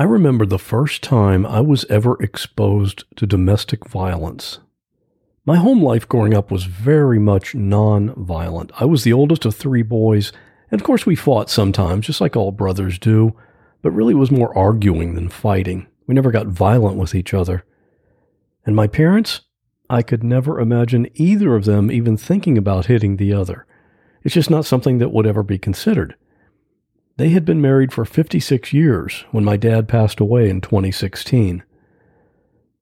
I remember the first time I was ever exposed to domestic violence. My home life growing up was very much non violent. I was the oldest of three boys, and of course we fought sometimes, just like all brothers do, but really it was more arguing than fighting. We never got violent with each other. And my parents, I could never imagine either of them even thinking about hitting the other. It's just not something that would ever be considered. They had been married for 56 years when my dad passed away in 2016.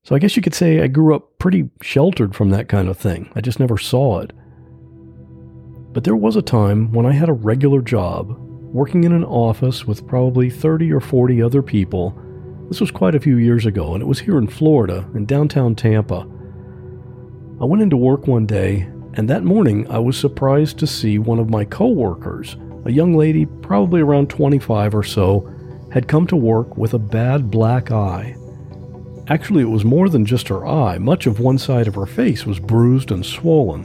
So I guess you could say I grew up pretty sheltered from that kind of thing. I just never saw it. But there was a time when I had a regular job, working in an office with probably 30 or 40 other people. This was quite a few years ago, and it was here in Florida, in downtown Tampa. I went into work one day, and that morning I was surprised to see one of my coworkers, a young lady probably around 25 or so, had come to work with a bad black eye. Actually, it was more than just her eye. Much of one side of her face was bruised and swollen.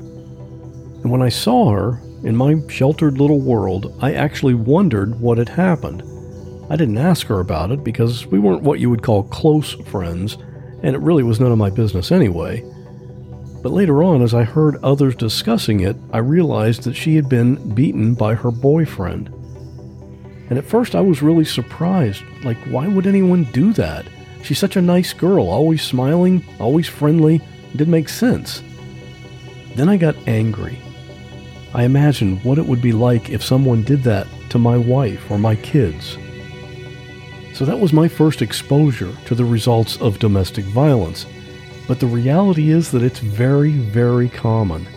And when I saw her, in my sheltered little world, I actually wondered what had happened. I didn't ask her about it because we weren't what you would call close friends, and it really was none of my business anyway. But later on, as I heard others discussing it, I realized that she had been beaten by her boyfriend. And at first, I was really surprised. Like, why would anyone do that? She's such a nice girl, always smiling, always friendly. It didn't make sense. Then I got angry. I imagined what it would be like if someone did that to my wife or my kids. So that was my first exposure to the results of domestic violence. But the reality is that it's very, very common.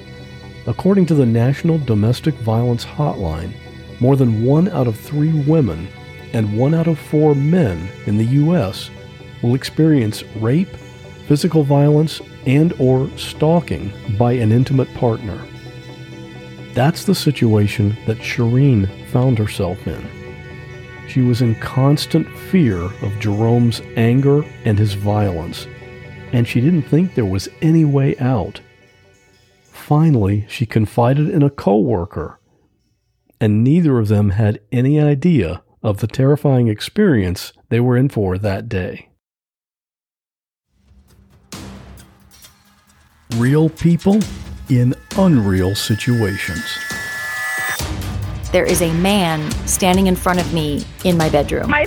According to the National Domestic Violence Hotline, more than one out of three women and one out of four men in the U.S. will experience rape, physical violence, and or stalking by an intimate partner. That's the situation that Shireen found herself in. She was in constant fear of Jerome's anger and his violence and she didn't think there was any way out. Finally, she confided in a coworker, and neither of them had any idea of the terrifying experience they were in for that day. Real people in unreal situations. There is a man standing in front of me in my bedroom. My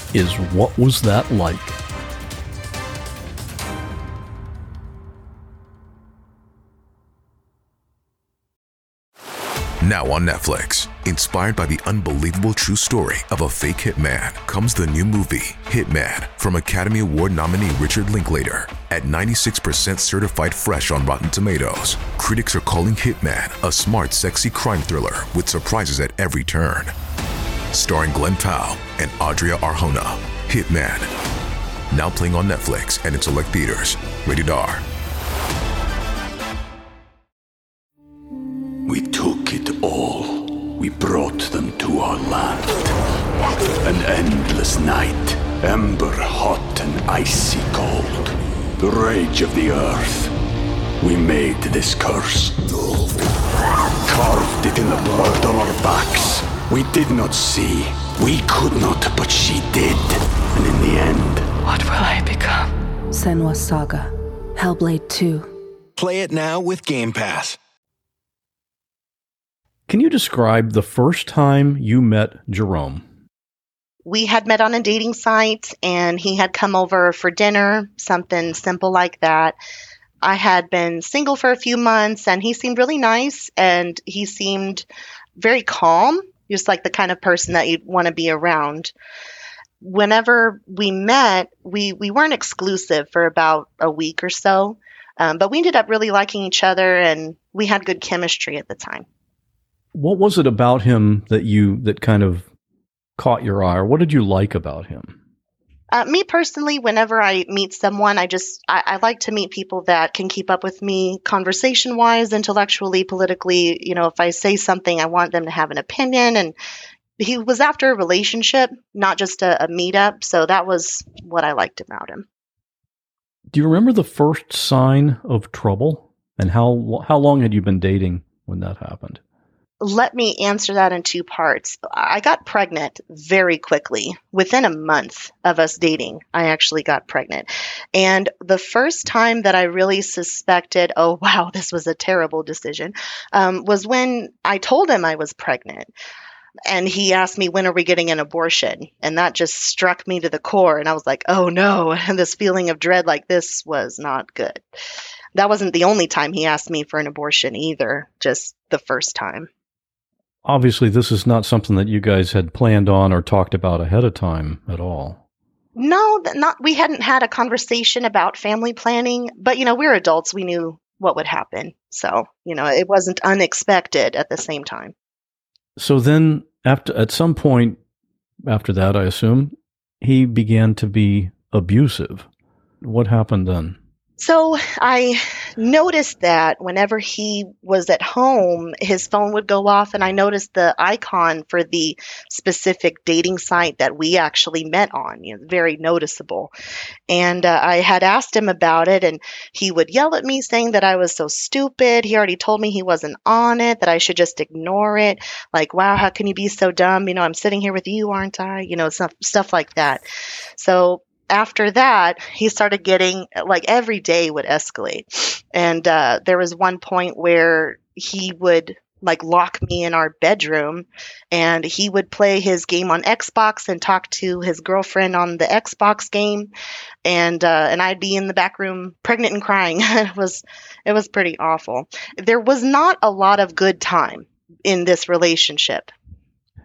is What Was That Like? Now on Netflix, inspired by the unbelievable true story of a fake hitman, comes the new movie, Hitman, from Academy Award nominee Richard Linklater. At 96% certified fresh on Rotten Tomatoes, critics are calling Hitman a smart, sexy crime thriller with surprises at every turn. Starring Glen Powell and Adria Arjona, Hitman. Now playing on Netflix and in select theaters. Rated R. We took it all. We brought them to our land. An endless night, ember hot and icy cold. The rage of the earth. We made this curse. Carved it in the blood on our backs. We did not see. We could not, but she did. And in the end, what will I become? Senua's Saga, Hellblade 2. Play it now with Game Pass. Can you describe the first time you met Jerome? We had met on a dating site and he had come over for dinner, something simple like that. I had been single for a few months and he seemed really nice and he seemed very calm, just like the kind of person that you'd want to be around. Whenever we met, we, we weren't exclusive for about a week or so, um, but we ended up really liking each other and we had good chemistry at the time what was it about him that you that kind of caught your eye or what did you like about him Uh, me personally, whenever I meet someone, I just I, I like to meet people that can keep up with me conversation wise, intellectually, politically. You know, if I say something, I want them to have an opinion. And he was after a relationship, not just a, a meetup. So that was what I liked about him. Do you remember the first sign of trouble, and how how long had you been dating when that happened? Let me answer that in two parts. I got pregnant very quickly. Within a month of us dating, I actually got pregnant. And the first time that I really suspected, oh, wow, this was a terrible decision, um, was when I told him I was pregnant. And he asked me, when are we getting an abortion? And that just struck me to the core. And I was like, oh no. And this feeling of dread like this was not good. That wasn't the only time he asked me for an abortion either, just the first time obviously this is not something that you guys had planned on or talked about ahead of time at all. No, not we hadn't had a conversation about family planning, but you know, we're adults, we knew what would happen. So, you know, it wasn't unexpected at the same time. So then after at some point after that, I assume, he began to be abusive. What happened then? So I noticed that whenever he was at home, his phone would go off, and I noticed the icon for the specific dating site that we actually met on. You know, very noticeable. And uh, I had asked him about it, and he would yell at me saying that I was so stupid. He already told me he wasn't on it, that I should just ignore it. Like, wow, how can you be so dumb? You know, I'm sitting here with you, aren't I? You know, stuff stuff like that. So after that, he started getting like every day would escalate. And uh, there was one point where he would like lock me in our bedroom and he would play his game on Xbox and talk to his girlfriend on the Xbox game. And uh, and I'd be in the back room pregnant and crying. It was it was pretty awful. There was not a lot of good time in this relationship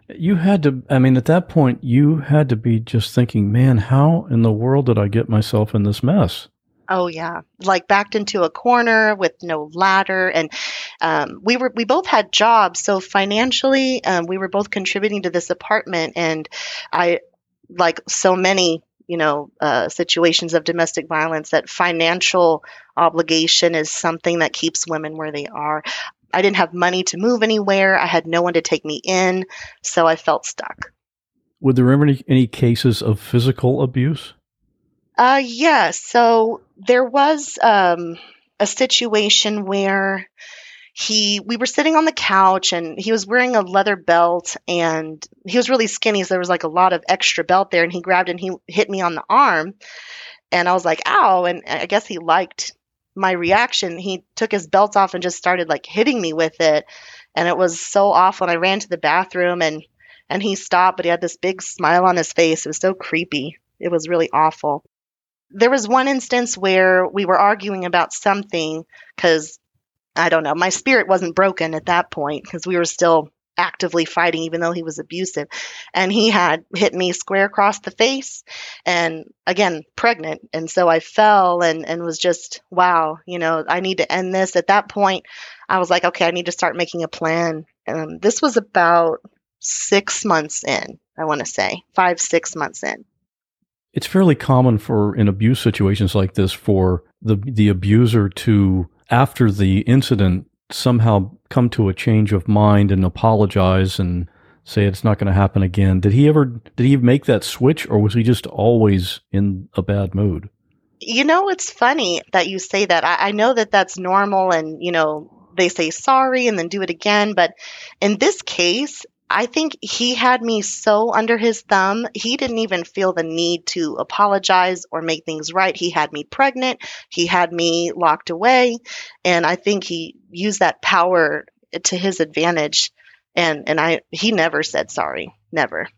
you had to, I mean, at that point, you had to be just thinking, man, how in the world did I get myself in this mess? Oh yeah, like backed into a corner with no ladder, and um, we were we both had jobs, so financially um, we were both contributing to this apartment, and I like so many you know uh, situations of domestic violence that financial obligation is something that keeps women where they are. I didn't have money to move anywhere. I had no one to take me in, so I felt stuck. Were there ever any, any cases of physical abuse? Uh. Yeah, so there was um, a situation where he we were sitting on the couch and he was wearing a leather belt and he was really skinny so there was like a lot of extra belt there and he grabbed and he hit me on the arm and I was like ow and I guess he liked my reaction, he took his belt off and just started like hitting me with it. And it was so awful. And I ran to the bathroom and and he stopped, but he had this big smile on his face. It was so creepy. It was really awful. There was one instance where we were arguing about something because I don't know, my spirit wasn't broken at that point because we were still actively fighting even though he was abusive. And he had hit me square across the face and again pregnant. And so i fell and and was just wow you know i need to end this. At that point i was like okay i need to start making a plan. Um, this was about six months in i want to say five six months in. It's fairly common for in abuse situations like this for the the abuser to after the incident somehow come to a change of mind and apologize and say it's not going to happen again. Did he ever did he make that switch or was he just always in a bad mood? You know, it's funny that you say that. I, I know that that's normal and, you know, they say sorry and then do it again. But in this case, I think he had me so under his thumb, he didn't even feel the need to apologize or make things right. He had me pregnant, he had me locked away, and I think he used that power to his advantage. And and I he never said sorry, never.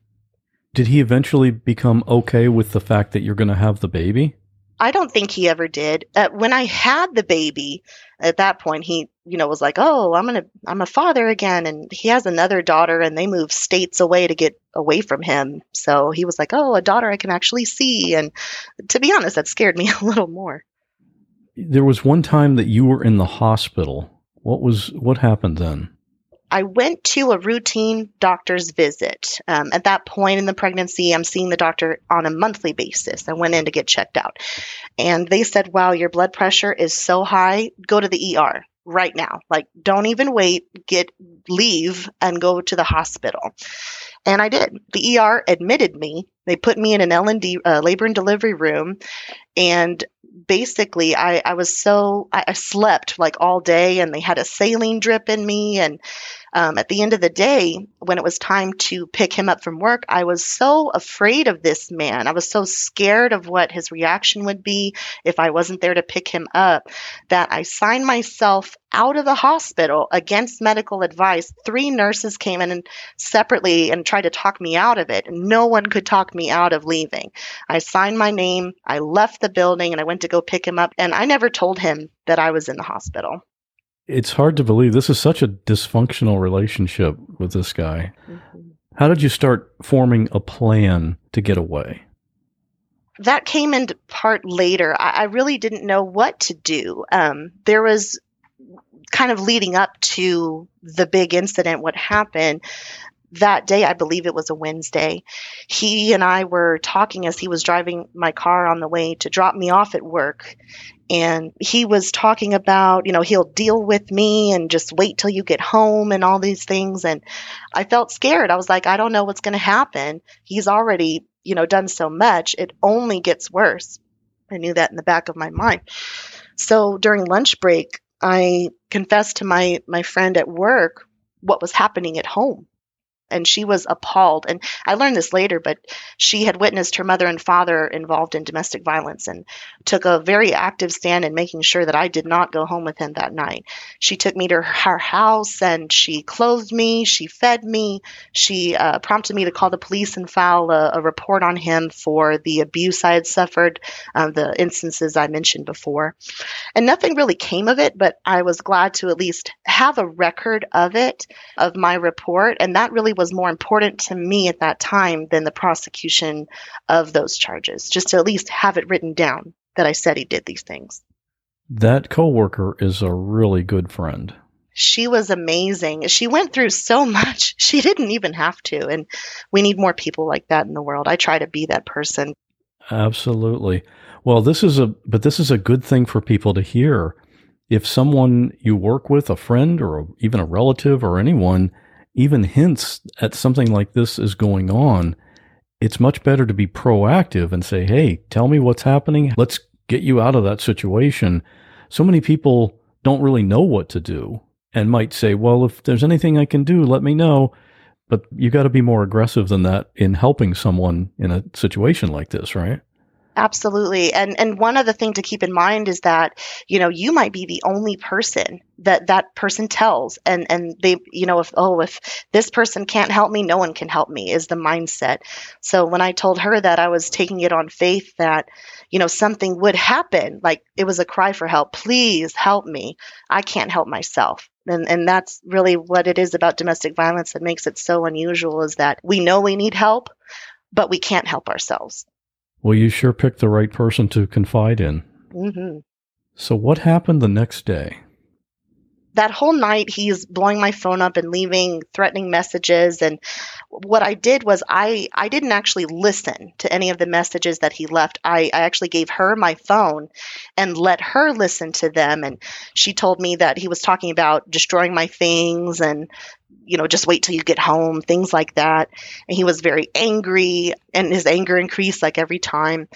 Did he eventually become okay with the fact that you're going to have the baby? I don't think he ever did. Uh, when I had the baby, at that point, he, you know, was like, "Oh, I'm gonna, I'm a father again," and he has another daughter, and they moved states away to get away from him. So he was like, "Oh, a daughter I can actually see," and to be honest, that scared me a little more. There was one time that you were in the hospital. What was what happened then? I went to a routine doctor's visit. Um, at that point in the pregnancy, I'm seeing the doctor on a monthly basis. I went in to get checked out. And they said, Wow, your blood pressure is so high, go to the ER right now. Like, don't even wait, get leave and go to the hospital. And I did. The ER admitted me. They put me in an L&D uh, labor and delivery room and basically I, I was so I, I, slept like all day and they had a saline drip in me and um, at the end of the day when it was time to pick him up from work i was so afraid of this man i was so scared of what his reaction would be if i wasn't there to pick him up that i signed myself out of the hospital against medical advice three nurses came in and separately and tried to talk me out of it no one could talk me out of leaving i signed my name i left the building and i went to go pick him up and i never told him that i was in the hospital it's hard to believe this is such a dysfunctional relationship with this guy. Mm-hmm. How did you start forming a plan to get away? That came into part later. I, I really didn't know what to do. Um, there was kind of leading up to the big incident, what happened that day, I believe it was a Wednesday, he and I were talking as he was driving my car on the way to drop me off at work. And he was talking about you know he'll deal with me and just wait till you get home and all these things. And i felt scared. I was like i don't know what's going to happen. He's already you know done so much. It only gets worse. I knew that in the back of my mind. So during lunch break i confessed to my my friend at work what was happening at home and she was appalled. And I learned this later, but she had witnessed her mother and father involved in domestic violence and took a very active stand in making sure that I did not go home with him that night. She took me to her house and she clothed me, she fed me, she uh, prompted me to call the police and file a, a, report on him for the abuse I had suffered, uh, the instances I mentioned before. And nothing really came of it, but I was glad to at least have a record of it, of my report, and that really was more important to me at that time than the prosecution of those charges, just to at least have it written down that I said he did these things. That coworker is a really good friend. She was amazing. She went through so much. She didn't even have to. And we need more people like that in the world. I try to be that person. Absolutely. Well, this is a but this is a good thing for people to hear. If someone you work with, a friend or a, even a relative or anyone even hints at something like this is going on, it's much better to be proactive and say, hey, tell me what's happening. Let's get you out of that situation. So many people don't really know what to do and might say, well, if there's anything I can do, let me know. But you got to be more aggressive than that in helping someone in a situation like this, right? Absolutely. And and one other thing to keep in mind is that, you know, you might be the only person that that person tells and and they, you know, if oh, if this person can't help me, no one can help me is the mindset. So when I told her that I was taking it on faith that, you know, something would happen, like it was a cry for help, please help me. I can't help myself. And, and that's really what it is about domestic violence that makes it so unusual is that we know we need help, but we can't help ourselves. Well, you sure picked the right person to confide in. Mm-hmm. So, what happened the next day? That whole night, he's blowing my phone up and leaving threatening messages. And what I did was, I, I didn't actually listen to any of the messages that he left. I, I actually gave her my phone and let her listen to them. And she told me that he was talking about destroying my things and you know, just wait till you get home, things like that. And he was very angry, and his anger increased like every time.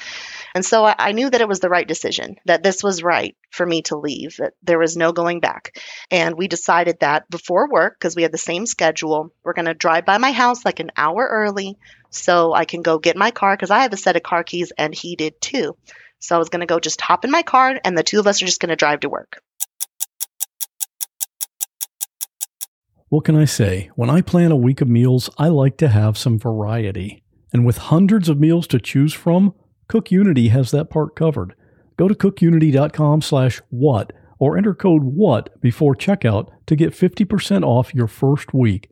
And so I, I, knew that it was the right decision, that this was right for me to leave, that there was no going back. And we decided that before work, because we had the same schedule, we're going to drive by my house like an hour early so I can go get my car, because I have a set of car keys and he did too. So I was going to go just hop in my car, and the two of us are just going to drive to work. What can I say? When I plan a week of meals, I like to have some variety. And with hundreds of meals to choose from, CookUnity has that part covered. Go to cookunity.com slash what or enter code WHAT before checkout to get 50% off your first week.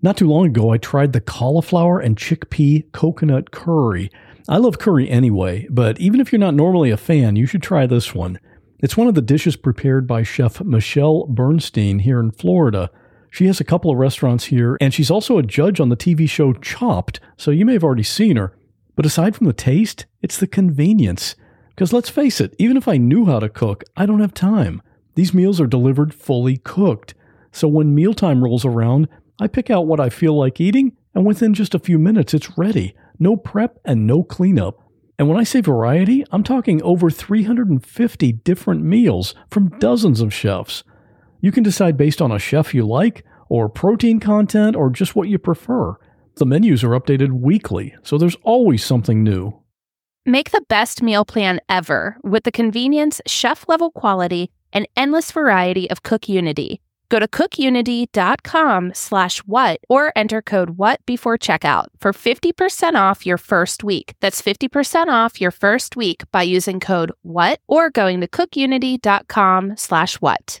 Not too long ago, I tried the cauliflower and chickpea coconut curry. I love curry anyway, but even if you're not normally a fan, you should try this one. It's one of the dishes prepared by Chef Michelle Bernstein here in Florida. She has a couple of restaurants here, and she's also a judge on the TV show Chopped, so you may have already seen her. But aside from the taste, it's the convenience. Because let's face it, even if I knew how to cook, I don't have time. These meals are delivered fully cooked. So when mealtime rolls around, I pick out what I feel like eating, and within just a few minutes, it's ready. No prep and no cleanup. And when I say variety, I'm talking over 350 different meals from dozens of chefs. You can decide based on a chef you like, or protein content, or just what you prefer. The menus are updated weekly, so there's always something new. Make the best meal plan ever with the convenience, chef level quality, and endless variety of CookUnity. Go to cookunity.com slash what or enter code what before checkout for 50% off your first week. That's 50% off your first week by using code what or going to cookunity.com slash what.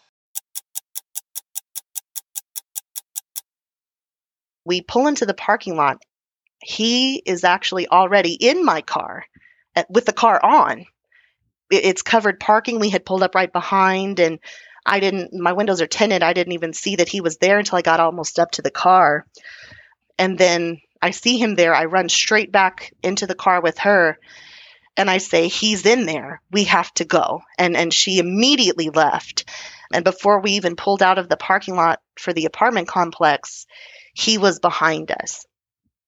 We pull into the parking lot. He is actually already in my car uh, with the car on. It's covered parking. We had pulled up right behind, and I didn't, my windows are tinted. I didn't even see that he was there until I got almost up to the car. And then I see him there. I run straight back into the car with her and I say, He's in there. We have to go. And, and she immediately left. And before we even pulled out of the parking lot for the apartment complex, he was behind us.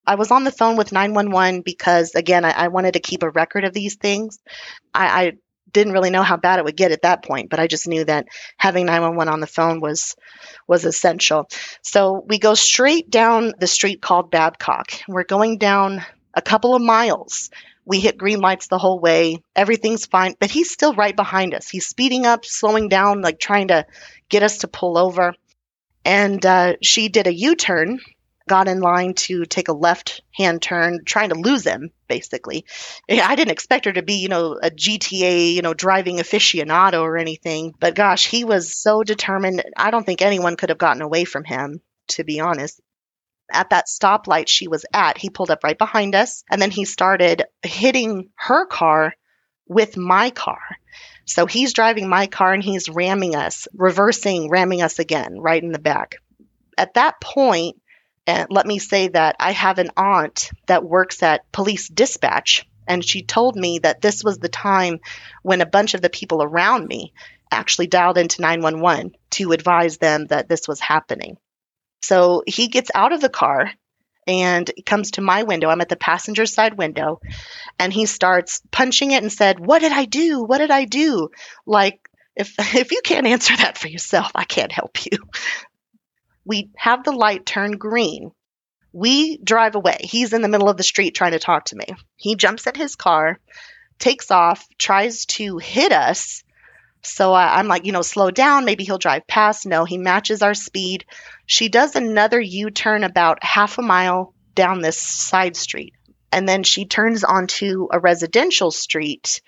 I was on the phone with 911 because, again, I, I wanted to keep a record of these things. I, I didn't really know how bad it would get at that point, but I just knew that having 911 on the phone was was essential. So we go straight down the street called Babcock. We're going down a couple of miles. We hit green lights the whole way. Everything's fine, but he's still right behind us. He's speeding up, slowing down, like trying to get us to pull over. And uh, she did a U turn got in line to take a left hand turn, trying to lose him, basically. I didn't expect her to be, you know, a GTA, you know, driving aficionado or anything, but gosh, he was so determined. I don't think anyone could have gotten away from him, to be honest. At that stoplight she was at, he pulled up right behind us, and then he started hitting her car with my car. So he's driving my car and he's ramming us, reversing, ramming us again, right in the back. At that point, and let me say that I have an aunt that works at police dispatch, and she told me that this was the time when a bunch of the people around me actually dialed into 911 to advise them that this was happening. So he gets out of the car and comes to my window. I'm at the passenger side window, and he starts punching it and said, "What did I do? What did I do?" Like if if you can't answer that for yourself, I can't help you we have the light turn green. We drive away. He's in the middle of the street trying to talk to me. He jumps in his car, takes off, tries to hit us. So I, I'm like, you know, slow down. Maybe he'll drive past. No, he matches our speed. She does another U turn about half a mile down this side street. And then she turns onto a residential street,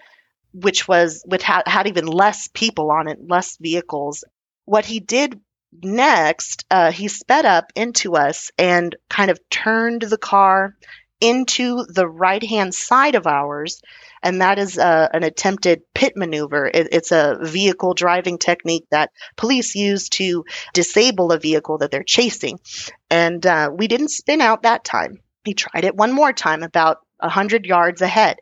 which was, which had, had even less people on it, less vehicles. What he did next, uh, he sped up into us and kind of turned the car into the right hand side of ours. And that is uh, an attempted pit maneuver. It, it's a vehicle driving technique that police use to disable a vehicle that they're chasing. And uh, we didn't spin out that time. He tried it one more time, about 100 yards ahead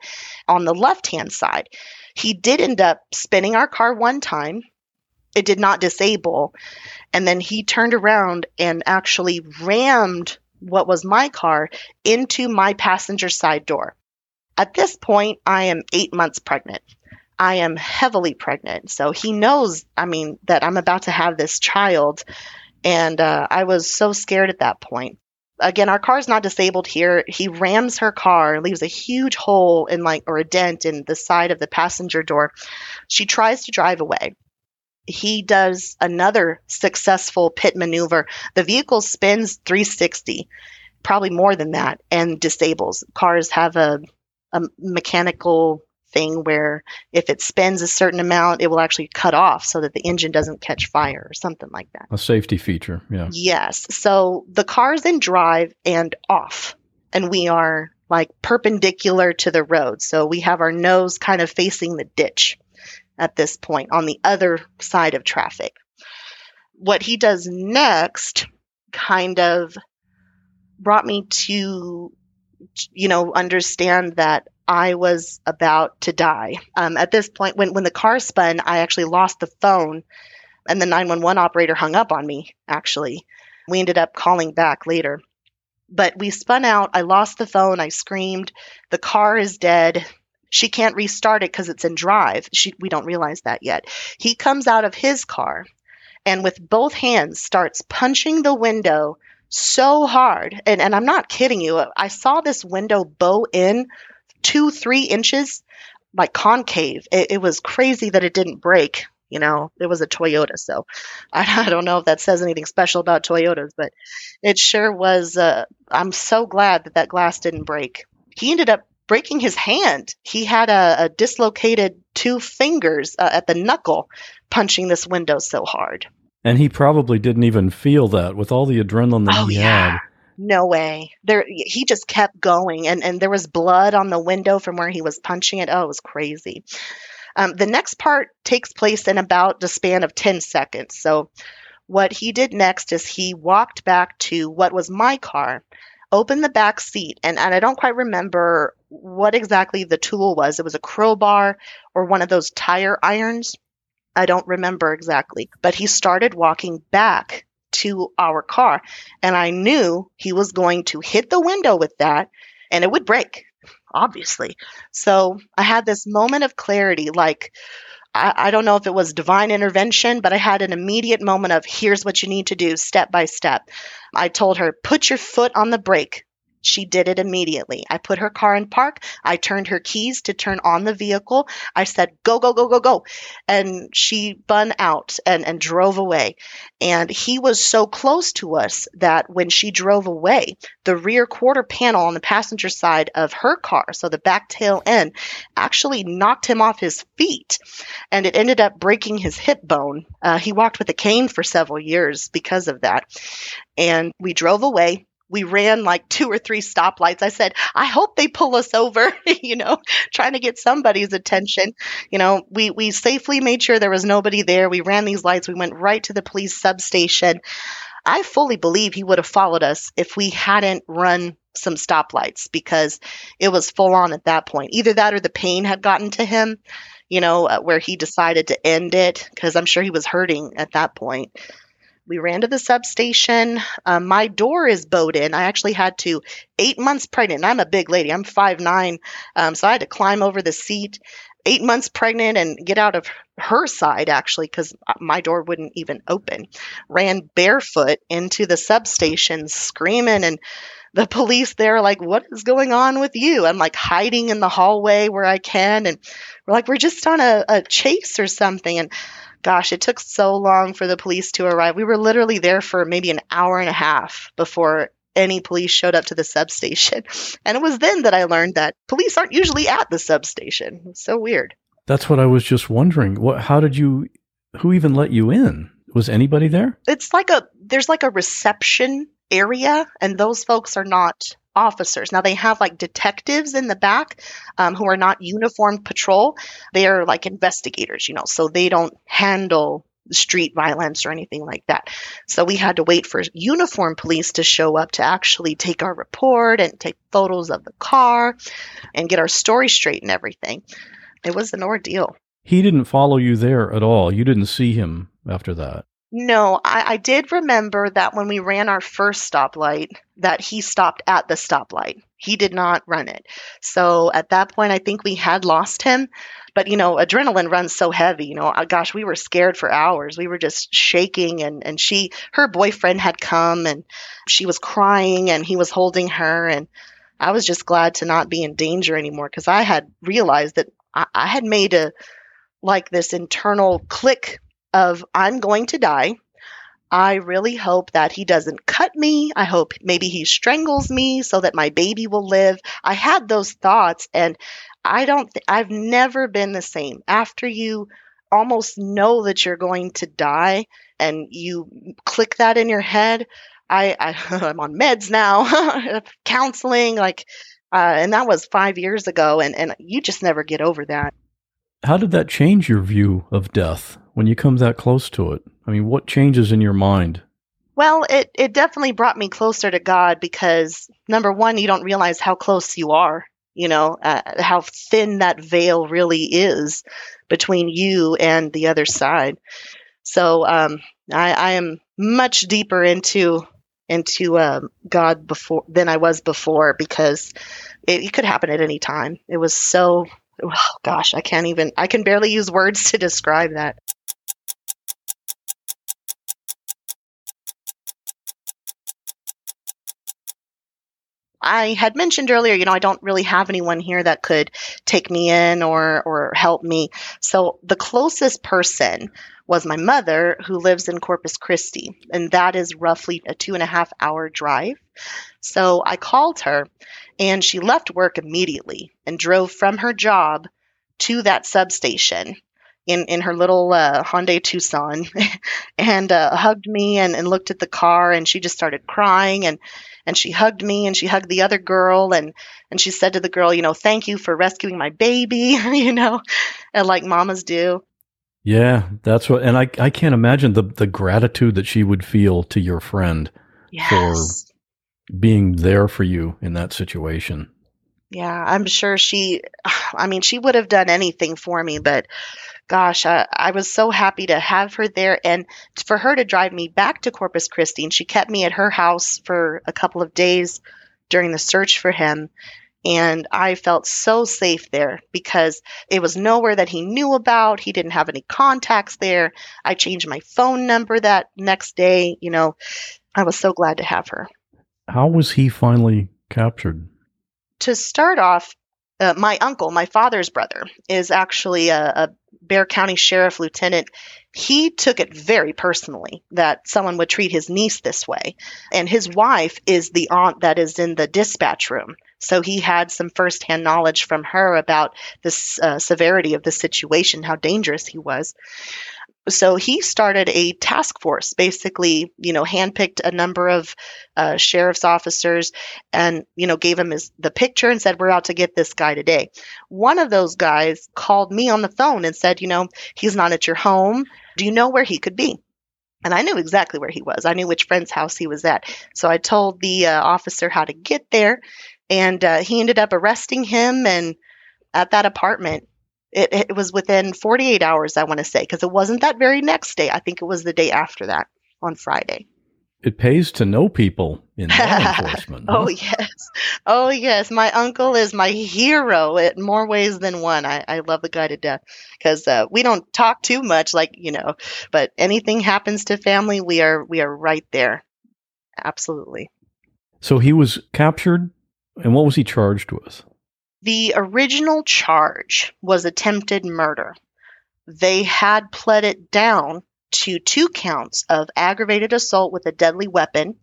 on the left hand side. He did end up spinning our car one time. It did not disable. And then he turned around and actually rammed what was my car into my passenger side door. At this point, I am eight months pregnant. I am heavily pregnant. So he knows, I mean, that I'm about to have this child. And uh, I was so scared at that point. Again, our car's not disabled here. He rams her car, leaves a huge hole in like, or a dent in the side of the passenger door. She tries to drive away he does another successful pit maneuver. The vehicle spins 360, probably more than that, and disables. Cars have a, a mechanical thing where if it spins a certain amount, it will actually cut off so that the engine doesn't catch fire or something like that. A safety feature, yeah. Yes. So the car's in drive and off, and we are like perpendicular to the road. So we have our nose kind of facing the ditch at this point on the other side of traffic. What he does next kind of brought me to, you know, understand that I was about to die. Um, at this point, when, when the car spun, I actually lost the phone, and the 911 operator hung up on me, actually. We ended up calling back later. But we spun out. I lost the phone. I screamed. The car is dead. She can't restart it because it's in drive. She, we don't realize that yet. He comes out of his car and with both hands starts punching the window so hard. And, and I'm not kidding you. I saw this window bow in two, three inches, like concave. It, it was crazy that it didn't break. You know, it was a Toyota, so I, I, don't know if that says anything special about Toyotas, but it sure was. Uh, I'm so glad that that glass didn't break. He ended up breaking his hand. He had a, a dislocated two fingers uh, at the knuckle punching this window so hard. And he probably didn't even feel that with all the adrenaline that oh, he yeah. had no way there he just kept going and and there was blood on the window from where he was punching it oh it was crazy um, the next part takes place in about the span of 10 seconds so what he did next is he walked back to what was my car opened the back seat and, and i don't quite remember what exactly the tool was it was a crowbar or one of those tire irons i don't remember exactly but he started walking back to our car. And I knew he was going to hit the window with that and it would break, obviously. So I had this moment of clarity like, I, I, don't know if it was divine intervention, but I had an immediate moment of here's what you need to do step by step. I told her, put your foot on the brake. She did it immediately. I put her car in park. I turned her keys to turn on the vehicle. I said, go, go, go, go, go. And she spun out and, and drove away. And he was so close to us that when she drove away, the rear quarter panel on the passenger side of her car, so the back tail end, actually knocked him off his feet. And it ended up breaking his hip bone. Uh, he walked with a cane for several years because of that. And we drove away we ran like two or three stoplights. I said, I hope they pull us over, you know, trying to get somebody's attention. You know, we, we safely made sure there was nobody there. We ran these lights. We went right to the police substation. I fully believe he would have followed us if we hadn't run some stoplights because it was full on at that point. Either that or the pain had gotten to him, you know, uh, where he decided to end it because I'm sure he was hurting at that point. We ran to the substation. Um, my door is bowed in. I actually had to, eight months pregnant. And I'm a big lady. I'm five nine, um, so I had to climb over the seat. Eight months pregnant and get out of her side actually because my door wouldn't even open. Ran barefoot into the substation, screaming and the police there like what is going on with you i'm like hiding in the hallway where i can and we're like we're just on a, a chase or something and gosh, it took so long for the police to arrive. We were literally there for maybe an hour and a half before any police showed up to the substation. And it was then that I learned that police aren't usually at the substation. So weird. That's what I was just wondering. What how did you who even let you in? Was anybody there? It's like a there's like a reception area and those folks are not officers. Now they have like detectives in the back um, who are not uniformed patrol. They are like investigators, you know, so they don't handle street violence or anything like that. So we had to wait for uniform police to show up to actually take our report and take photos of the car and get our story straight and everything. It was an ordeal. He didn't follow you there at all. You didn't see him after that. No, I, I did remember that when we ran our first stoplight, that he stopped at the stoplight. He did not run it. So at that point, I think we had lost him. But you know, adrenaline runs so heavy. You know, uh, gosh, we were scared for hours. We were just shaking, and and she, her boyfriend had come, and she was crying, and he was holding her, and I was just glad to not be in danger anymore because I had realized that I, I had made a like this internal click of I'm going to die. I really hope that he doesn't cut me. I hope maybe he strangles me so that my baby will live. I had those thoughts and I don't th- I've never been the same. After you almost know that you're going to die and you click that in your head, I, I am on meds now, counseling like uh, and that was 5 years ago and and you just never get over that. How did that change your view of death when you come that close to it? I mean, what changes in your mind? Well, it, it definitely brought me closer to God because number one, you don't realize how close you are, you know, uh, how thin that veil really is between you and the other side. So um, I, I am much deeper into into um, God before than I was before because it, it could happen at any time. It was so oh, gosh, I can't even I can barely use words to describe that. I had mentioned earlier, you know, I don't really have anyone here that could take me in or or help me. So the closest person was my mother, who lives in Corpus Christi, and that is roughly a two and a half hour drive. So I called her, and she left work immediately and drove from her job to that substation in, in her little uh, Hyundai Tucson and uh, hugged me and, and looked at the car and she just started crying and and she hugged me and she hugged the other girl and and she said to the girl, you know, thank you for rescuing my baby, you know, and like mamas do. Yeah, that's what and I I can't imagine the the gratitude that she would feel to your friend yes. for being there for you in that situation. Yeah, I'm sure she I mean, she would have done anything for me, but gosh, I, I, was so happy to have her there and for her to drive me back to Corpus Christi. And she kept me at her house for a couple of days during the search for him. And I felt so safe there because it was nowhere that he knew about. He didn't have any contacts there. I changed my phone number that next day. You know, I was so glad to have her. How was he finally captured? To start off, uh, my uncle, my father's brother, is actually a, a Bexar County Sheriff Lieutenant, he took it very personally that someone would treat his niece this way. And his wife is the aunt that is in the dispatch room. So he had some firsthand knowledge from her about the uh, severity of the situation, how dangerous he was so he started a task force basically you know handpicked a number of uh, sheriff's officers and you know gave him his the picture and said we're out to get this guy today one of those guys called me on the phone and said you know he's not at your home do you know where he could be and I knew exactly where he was. I knew which friend's house he was at. So I told the uh, officer how to get there, and uh, he ended up arresting him and at that apartment it, it was within 48 hours, I want to say, because it wasn't that very next day. I think it was the day after that on Friday. It pays to know people in law enforcement. oh, yes. Oh, yes. My uncle is my hero in more ways than one. I, I love the guy to death because uh, we don't talk too much, like, you know, but anything happens to family, we are, we are right there. Absolutely. So he was captured, and what was he charged with? The original charge was attempted murder. They had pled it down to two counts of aggravated assault with a deadly weapon.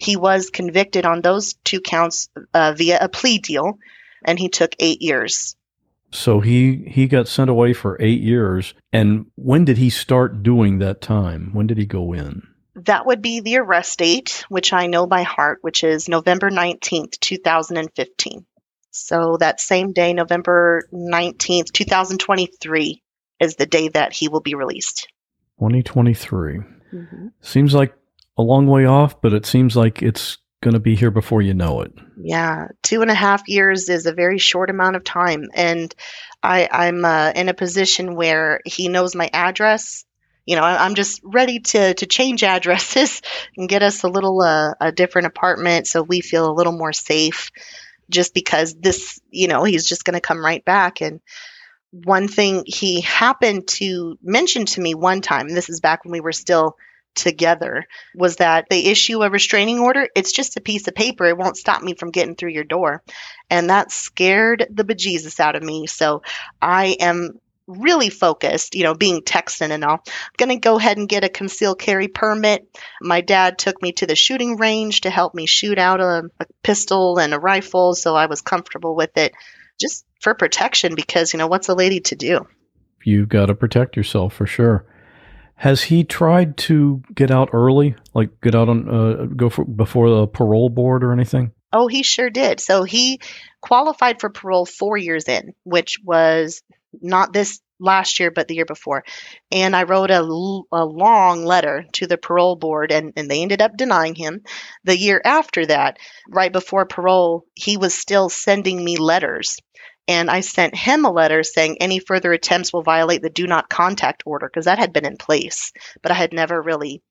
He was convicted on those two counts uh, via a plea deal, and he took eight years. So he he got sent away for eight years. And when did he start doing that time? When did he go in? That would be the arrest date, which I know by heart, which is November 19th, 2015. So that same day, November 19th, 2023, is the day that he will be released. 2023. Mm-hmm. Seems like a long way off, but it seems like it's going to be here before you know it. Yeah, two and a half years is a very short amount of time. And I, I'm uh, in a position where he knows my address. You know, I'm just ready to, to change addresses and get us a little uh, a different apartment so we feel a little more safe just because this, you know, he's just going to come right back. And one thing he happened to mention to me one time, this is back when we were still together, was that they issue a restraining order. It's just a piece of paper. It won't stop me from getting through your door. And that scared the bejesus out of me. So I am really focused, you know, being Texan and all. I'm going to go ahead and get a concealed carry permit. My dad took me to the shooting range to help me shoot out a, a pistol and a rifle, so I was comfortable with it just for protection because, you know, what's a lady to do? You've got to protect yourself for sure. Has he tried to get out early, like get out on uh, go for, before the parole board or anything? Oh, he sure did. So he qualified for parole four years in, which was not this last year, but the year before. And I wrote a, a long letter to the parole board, and, and they ended up denying him. The year after that, right before parole, he was still sending me letters. And I sent him a letter saying any further attempts will violate the do not contact order because that had been in place, but I had never really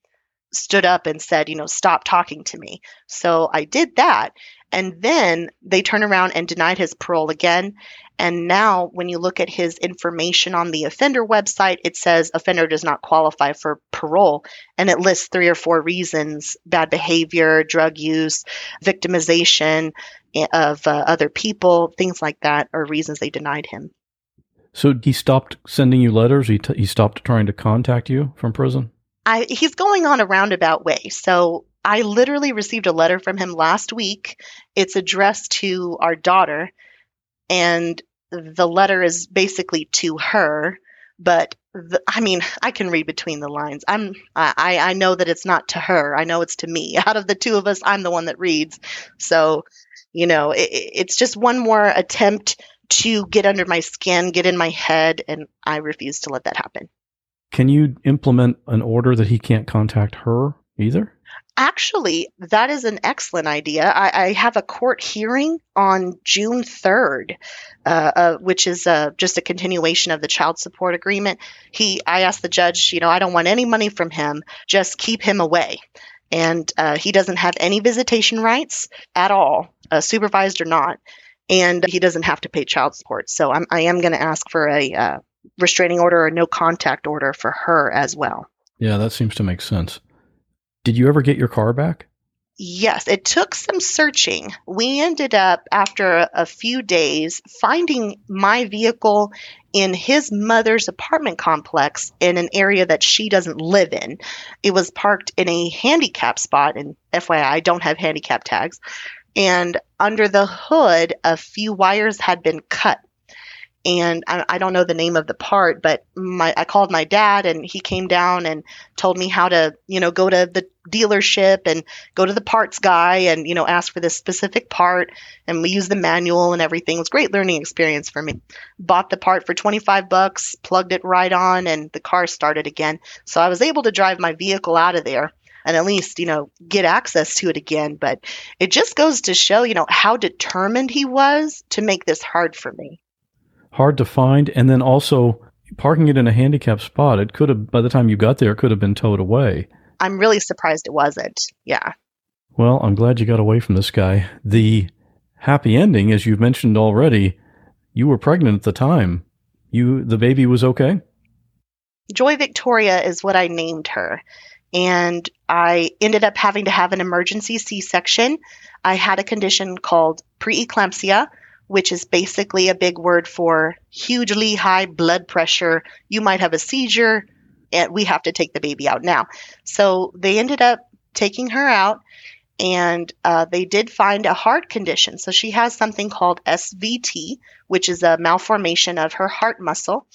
stood up and said, you know, stop talking to me. So I did that. And then they turned around and denied his parole again. And now, when you look at his information on the offender website, it says offender does not qualify for parole. And it lists three or four reasons bad behavior, drug use, victimization eh, of uh, other people, things like that are reasons they denied him. So he stopped sending you letters? He, t- he stopped trying to contact you from prison? I, he's going on a roundabout way. So I literally received a letter from him last week. It's addressed to our daughter, and the letter is basically to her. But the, I mean, I can read between the lines. I'm I I know that it's not to her. I know it's to me. Out of the two of us, I'm the one that reads. So, you know, it, it's just one more attempt to get under my skin, get in my head, and I refuse to let that happen. Can you implement an order that he can't contact her either? Actually, that is an excellent idea. I, I have a court hearing on June 3rd, uh, uh, which is uh, just a continuation of the child support agreement. He, I asked the judge, you know, I don't want any money from him, just keep him away. And uh, he doesn't have any visitation rights at all, uh, supervised or not. And he doesn't have to pay child support. So I'm, I am going to ask for a uh, restraining order or no contact order for her as well. Yeah, that seems to make sense. Did you ever get your car back? Yes, it took some searching. We ended up, after a few days, finding my vehicle in his mother's apartment complex in an area that she doesn't live in. It was parked in a handicap spot, and FYI, I don't have handicap tags. And under the hood, a few wires had been cut and I, don't know the name of the part, but my I called my dad and he came down and told me how to, you know, go to the dealership and go to the parts guy and, you know, ask for this specific part and we used the manual and everything. It was great learning experience for me. Bought the part for 25 bucks, plugged it right on and the car started again. So I was able to drive my vehicle out of there and at least, you know, get access to it again. But it just goes to show, you know, how determined he was to make this hard for me hard to find, and then also parking it in a handicapped spot. It could have, by the time you got there, it could have been towed away. I'm really surprised it wasn't. Yeah. Well, I'm glad you got away from this guy. The happy ending, as you've mentioned already, you were pregnant at the time. You, the baby was okay. Joy Victoria is what I named her. And I ended up having to have an emergency C section. I had a condition called preeclampsia, which is basically a big word for hugely high blood pressure. You might have a seizure, and we have to take the baby out now. So they ended up taking her out, and uh, they did find a heart condition. So she has something called SVT, which is a malformation of her heart muscle.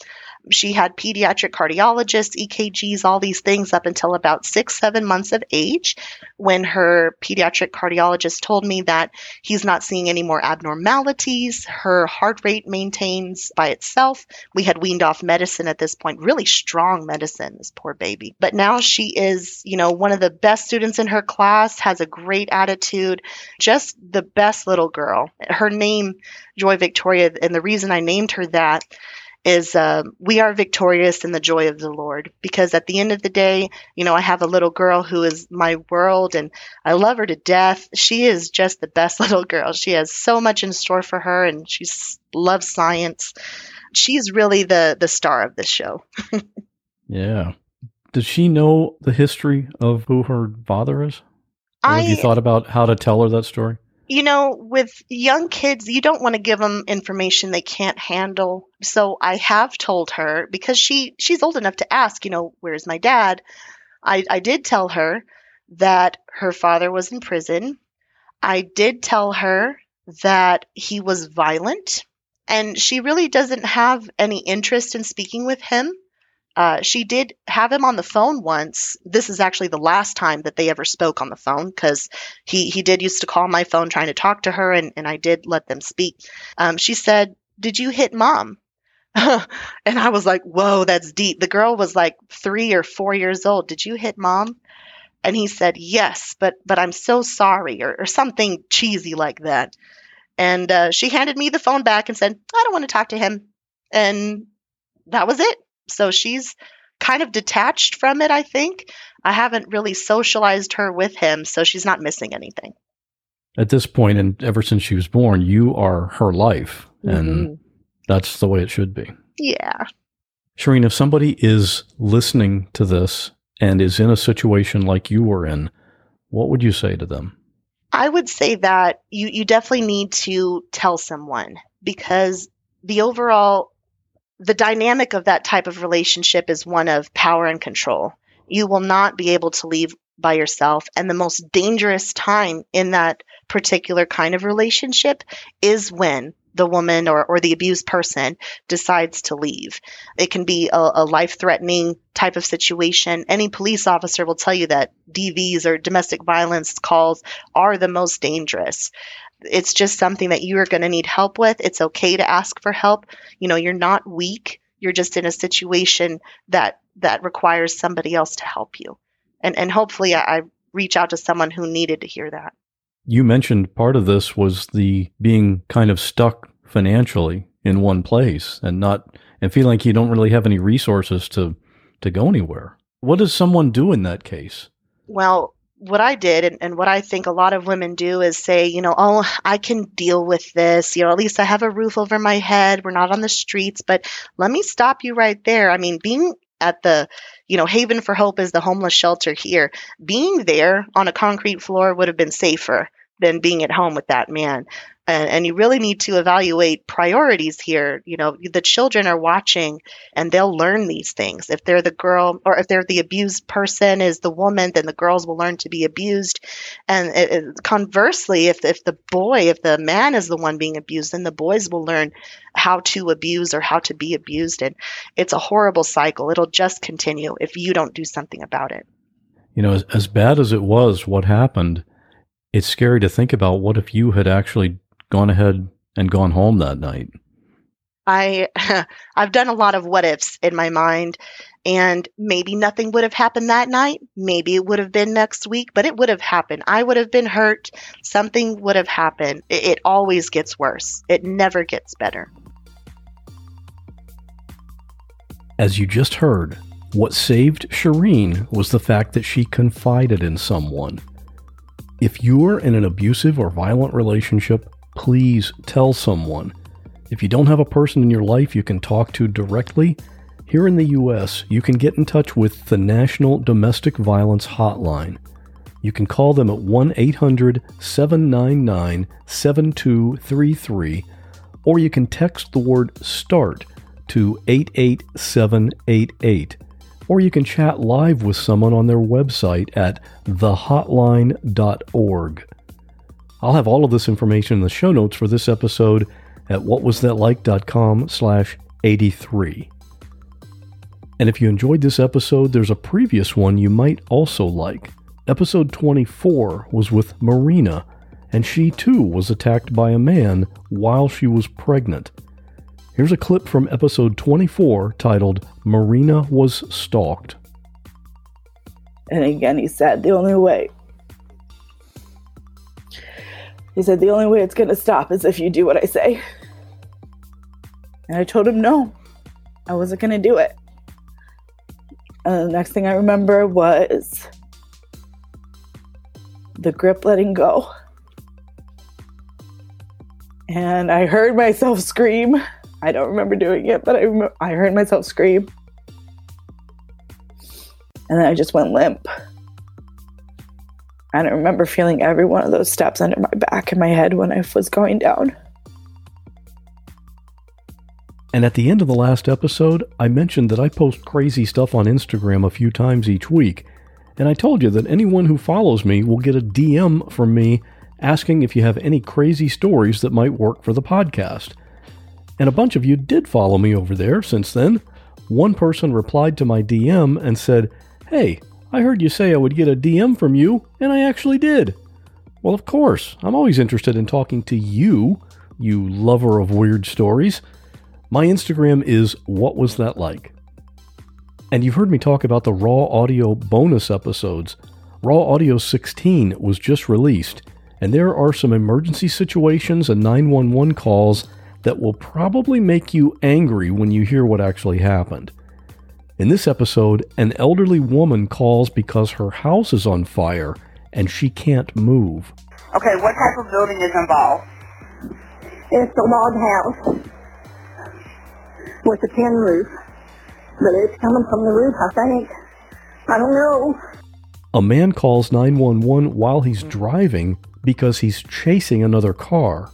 She had pediatric cardiologists, EKGs, all these things up until about six, seven months of age when her pediatric cardiologist told me that he's not seeing any more abnormalities. Her heart rate maintains by itself. We had weaned off medicine at this point, really strong medicine, this poor baby. But now she is, you know, one of the best students in her class, has a great attitude, just the best little girl. Her name, Joy Victoria, and the reason I named her that is uh, we are victorious in the joy of the Lord. Because at the end of the day, you know, I have a little girl who is my world and I love her to death. She is just the best little girl. She has so much in store for her and she loves science. She's really the, the star of this show. yeah. Does she know the history of who her father is? Or I, have you thought about how to tell her that story? You know, with young kids, you don't want to give them information they can't handle. So I have told her because she she's old enough to ask, you know, where's my dad? I, I did tell her that her father was in prison. I did tell her that he was violent and she really doesn't have any interest in speaking with him. Uh, she did have him on the phone once. This is actually the last time that they ever spoke on the phone because he, he did used to call my phone trying to talk to her, and, and I did let them speak. Um, she said, Did you hit mom? and I was like, Whoa, that's deep. The girl was like three or four years old. Did you hit mom? And he said, Yes, but, but I'm so sorry, or, or something cheesy like that. And uh, she handed me the phone back and said, I don't want to talk to him. And that was it. So she's kind of detached from it, I think. I haven't really socialized her with him, so she's not missing anything. At this point, and ever since she was born, you are her life. And mm-hmm. that's the way it should be. Yeah. Shireen, if somebody is listening to this and is in a situation like you were in, what would you say to them? I would say that you, you definitely need to tell someone because the overall the dynamic of that type of relationship is one of power and control. You will not be able to leave by yourself. And the most dangerous time in that particular kind of relationship is when the woman or, or the abused person decides to leave. It can be a, a life threatening type of situation. Any police officer will tell you that DVs or domestic violence calls are the most dangerous. It's just something that you are going to need help with. It's okay to ask for help. You know, you're not weak. You're just in a situation that that requires somebody else to help you. And and hopefully I, I reach out to someone who needed to hear that. You mentioned part of this was the being kind of stuck financially in one place and not and feeling like you don't really have any resources to to go anywhere. What does someone do in that case? Well, what I did and, and what I think a lot of women do is say, you know, oh, I can deal with this. You know, at least I have a roof over my head. We're not on the streets. But let me stop you right there. I mean, being at the you know haven for hope is the homeless shelter here being there on a concrete floor would have been safer than being at home with that man. And, and you really need to evaluate priorities here. You know the children are watching and they'll learn these things. If they're the girl or if they're the abused person is the woman then the girls will learn to be abused. And it, it, conversely if, if the boy if the man is the one being abused then the boys will learn how to abuse or how to be abused. And it's a horrible cycle. It'll just continue if you don't do something about it. You know as, as bad as it was what happened it's scary to think about what if you had actually gone ahead and gone home that night? I I've done a lot of what ifs in my mind and maybe nothing would have happened that night. Maybe it would have been next week, but it would have happened. I would have been hurt. Something would have happened. It, it always gets worse. It never gets better. As you just heard, what saved Shireen was the fact that she confided in someone. If you're in an abusive or violent relationship, please tell someone. If you don't have a person in your life you can talk to directly, here in the US, you can get in touch with the National Domestic Violence Hotline. You can call them at 1 800 799 7233, or you can text the word START to 88788, or you can chat live with someone on their website at thehotline.org. I'll have all of this information in the show notes for this episode at whatwasthatlike.com slash 83. And if you enjoyed this episode, there's a previous one you might also like. Episode 24 was with Marina, and she too was attacked by a man while she was pregnant. Here's a clip from episode 24 titled Marina Was Stalked. And again, he said, The only way he said, The only way it's going to stop is if you do what I say. And I told him no, I wasn't going to do it. And the next thing I remember was the grip letting go. And I heard myself scream. I don't remember doing it, but I, I heard myself scream. And then I just went limp. And I remember feeling every one of those steps under my back and my head when I was going down. And at the end of the last episode, I mentioned that I post crazy stuff on Instagram a few times each week, and I told you that anyone who follows me will get a DM from me asking if you have any crazy stories that might work for the podcast. And a bunch of you did follow me over there since then. One person replied to my DM and said, Hey, I heard you say I would get a DM from you, and I actually did. Well, of course, I'm always interested in talking to you, you lover of weird stories. My Instagram is What Was That Like? And you've heard me talk about the raw audio bonus episodes. Raw Audio 16 was just released, and there are some emergency situations and 911 calls that will probably make you angry when you hear what actually happened. In this episode, an elderly woman calls because her house is on fire and she can't move. Okay, what type of building is involved? It's a log house with a tin roof. But it's coming from the roof, I think. I don't know. A man calls 911 while he's driving because he's chasing another car.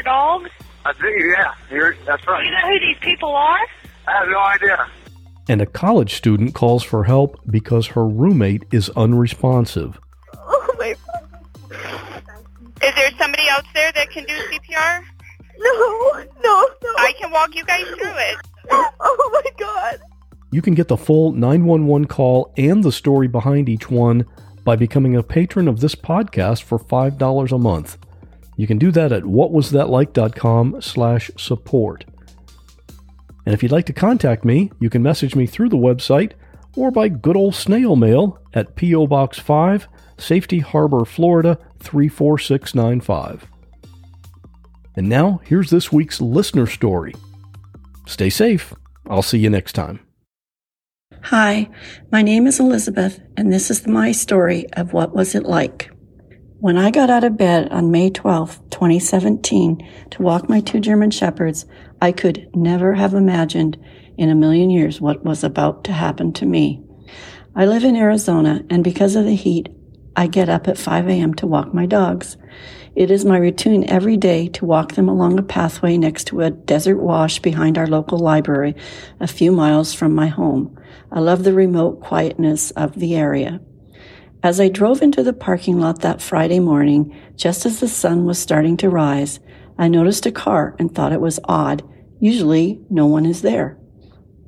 Your dog? I do, yeah. You're, that's right. You know who these people are? I have no idea. And a college student calls for help because her roommate is unresponsive. Oh my God. Is there somebody else there that can do CPR? No, no, no. I can walk you guys through it. Oh my god. You can get the full 911 call and the story behind each one by becoming a patron of this podcast for $5 a month. You can do that at whatwasthatlike.com slash support. And if you'd like to contact me, you can message me through the website or by good old snail mail at P.O. Box 5, Safety Harbor, Florida 34695. And now, here's this week's listener story. Stay safe. I'll see you next time. Hi, my name is Elizabeth, and this is my story of what was it like. When I got out of bed on May 12, 2017, to walk my two German Shepherds, I could never have imagined in a million years what was about to happen to me. I live in Arizona, and because of the heat, I get up at 5 a.m. to walk my dogs. It is my routine every day to walk them along a pathway next to a desert wash behind our local library, a few miles from my home. I love the remote quietness of the area. As I drove into the parking lot that Friday morning, just as the sun was starting to rise, I noticed a car and thought it was odd. Usually, no one is there.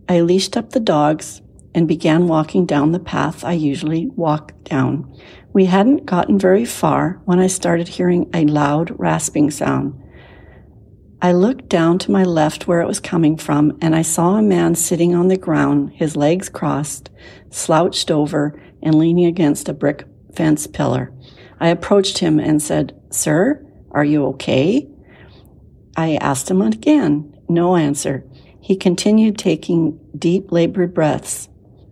I leashed up the dogs and began walking down the path I usually walk down. We hadn't gotten very far when I started hearing a loud rasping sound. I looked down to my left where it was coming from, and I saw a man sitting on the ground, his legs crossed, slouched over, and leaning against a brick fence pillar. I approached him and said, Sir, are you okay? I asked him again. No answer. He continued taking deep, labored breaths.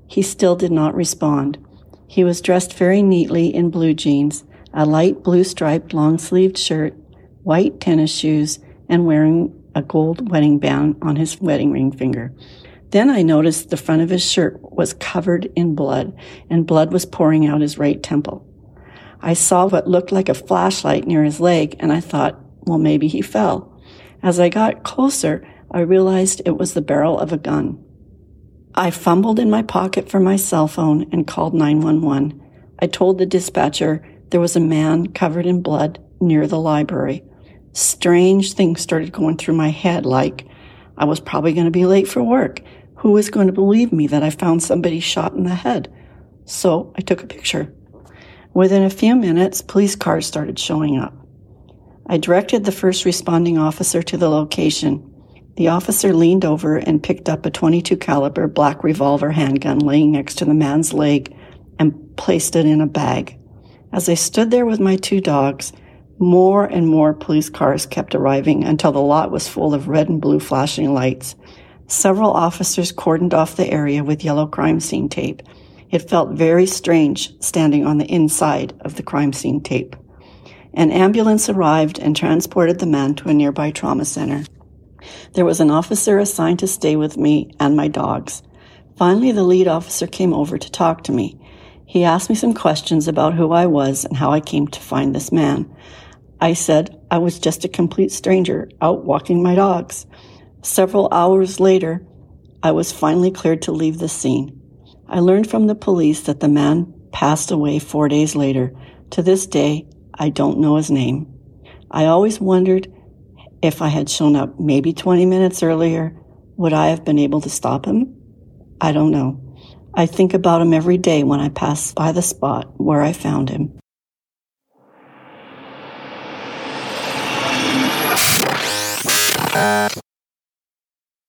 He still did not respond. He was dressed very neatly in blue jeans, a light blue striped long sleeved shirt, white tennis shoes, and wearing a gold wedding band on his wedding ring finger. Then I noticed the front of his shirt was covered in blood, and blood was pouring out his right temple. I saw what looked like a flashlight near his leg, and I thought, well, maybe he fell. As I got closer, I realized it was the barrel of a gun. I fumbled in my pocket for my cell phone and called 911. I told the dispatcher there was a man covered in blood near the library. Strange things started going through my head, like I was probably going to be late for work. Who was going to believe me that I found somebody shot in the head? So I took a picture. Within a few minutes, police cars started showing up. I directed the first responding officer to the location. The officer leaned over and picked up a 22 caliber black revolver handgun laying next to the man's leg and placed it in a bag. As I stood there with my two dogs, more and more police cars kept arriving until the lot was full of red and blue flashing lights. Several officers cordoned off the area with yellow crime scene tape. It felt very strange standing on the inside of the crime scene tape. An ambulance arrived and transported the man to a nearby trauma center. There was an officer assigned to stay with me and my dogs. Finally, the lead officer came over to talk to me. He asked me some questions about who I was and how I came to find this man. I said I was just a complete stranger out walking my dogs. Several hours later, I was finally cleared to leave the scene. I learned from the police that the man passed away four days later. To this day, I don't know his name. I always wondered if I had shown up maybe 20 minutes earlier, would I have been able to stop him? I don't know. I think about him every day when I pass by the spot where I found him. Uh...